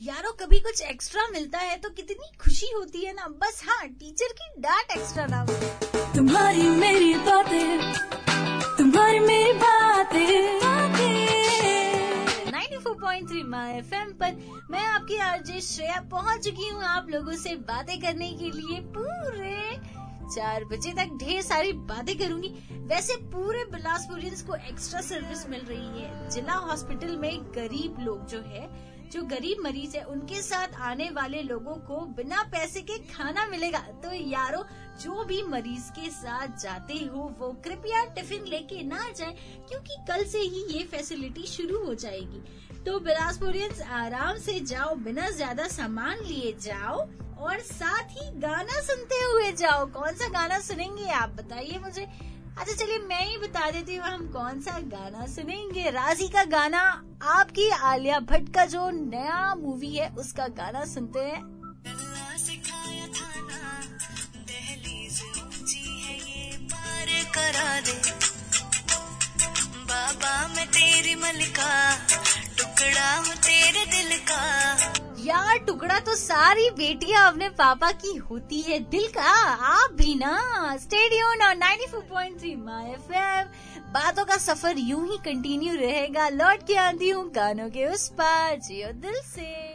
यारो कभी कुछ एक्स्ट्रा मिलता है तो कितनी खुशी होती है ना। बस हाँ टीचर की डांट एक्स्ट्रा ना हो। तुम्हारी मेरी बातें तुम्हारी मेरी बातें 94.3 माय एफएम पर मैं आपकी आरजे श्रेया पहुँच चुकी हूँ आप लोगों से बातें करने के लिए। पूरे चार बजे तक ढेर सारी बातें करूँगी। वैसे पूरे बिलासपुरियंस को एक्स्ट्रा सर्विस मिल रही है। जिला हॉस्पिटल में गरीब लोग जो है जो गरीब मरीज़ है, उनके साथ आने वाले लोगों को बिना पैसे के खाना मिलेगा। तो यारो, जो भी मरीज़ के साथ जाते हो, वो कृपया टिफ़िन लेके ना जाए, क्योंकि कल से ही ये फैसिलिटी शुरू हो जाएगी। तो बिलासपुरियंस, आराम से जाओ, बिना ज़्यादा सामान लिए जाओ, और साथ ही गाना सुनते हुए जाओ। कौन सा गाना सुनेंगे, आप बताइए मुझे। अच्छा चलिए मैं ही बता देती हूँ, हम कौन सा गाना सुनेंगे? राज़ी का गाना। आपकी आलिया भट्ट का जो नया मूवी है उसका गाना सुनते हैं। करा दे बाबा मैं तेरी मलिका टुकड़ा हूँ तेरे दिल का। यार टुकड़ा तो सारी बेटियाँ अपने पापा की होती है। दिल का आप भी ना? स्टेडियम और 94.3 माय एफएम बातों का सफ़र यूँ ही कंटिन्यू रहेगा। लौट के आती हूँ गानों के उस पार। जियो दिल से।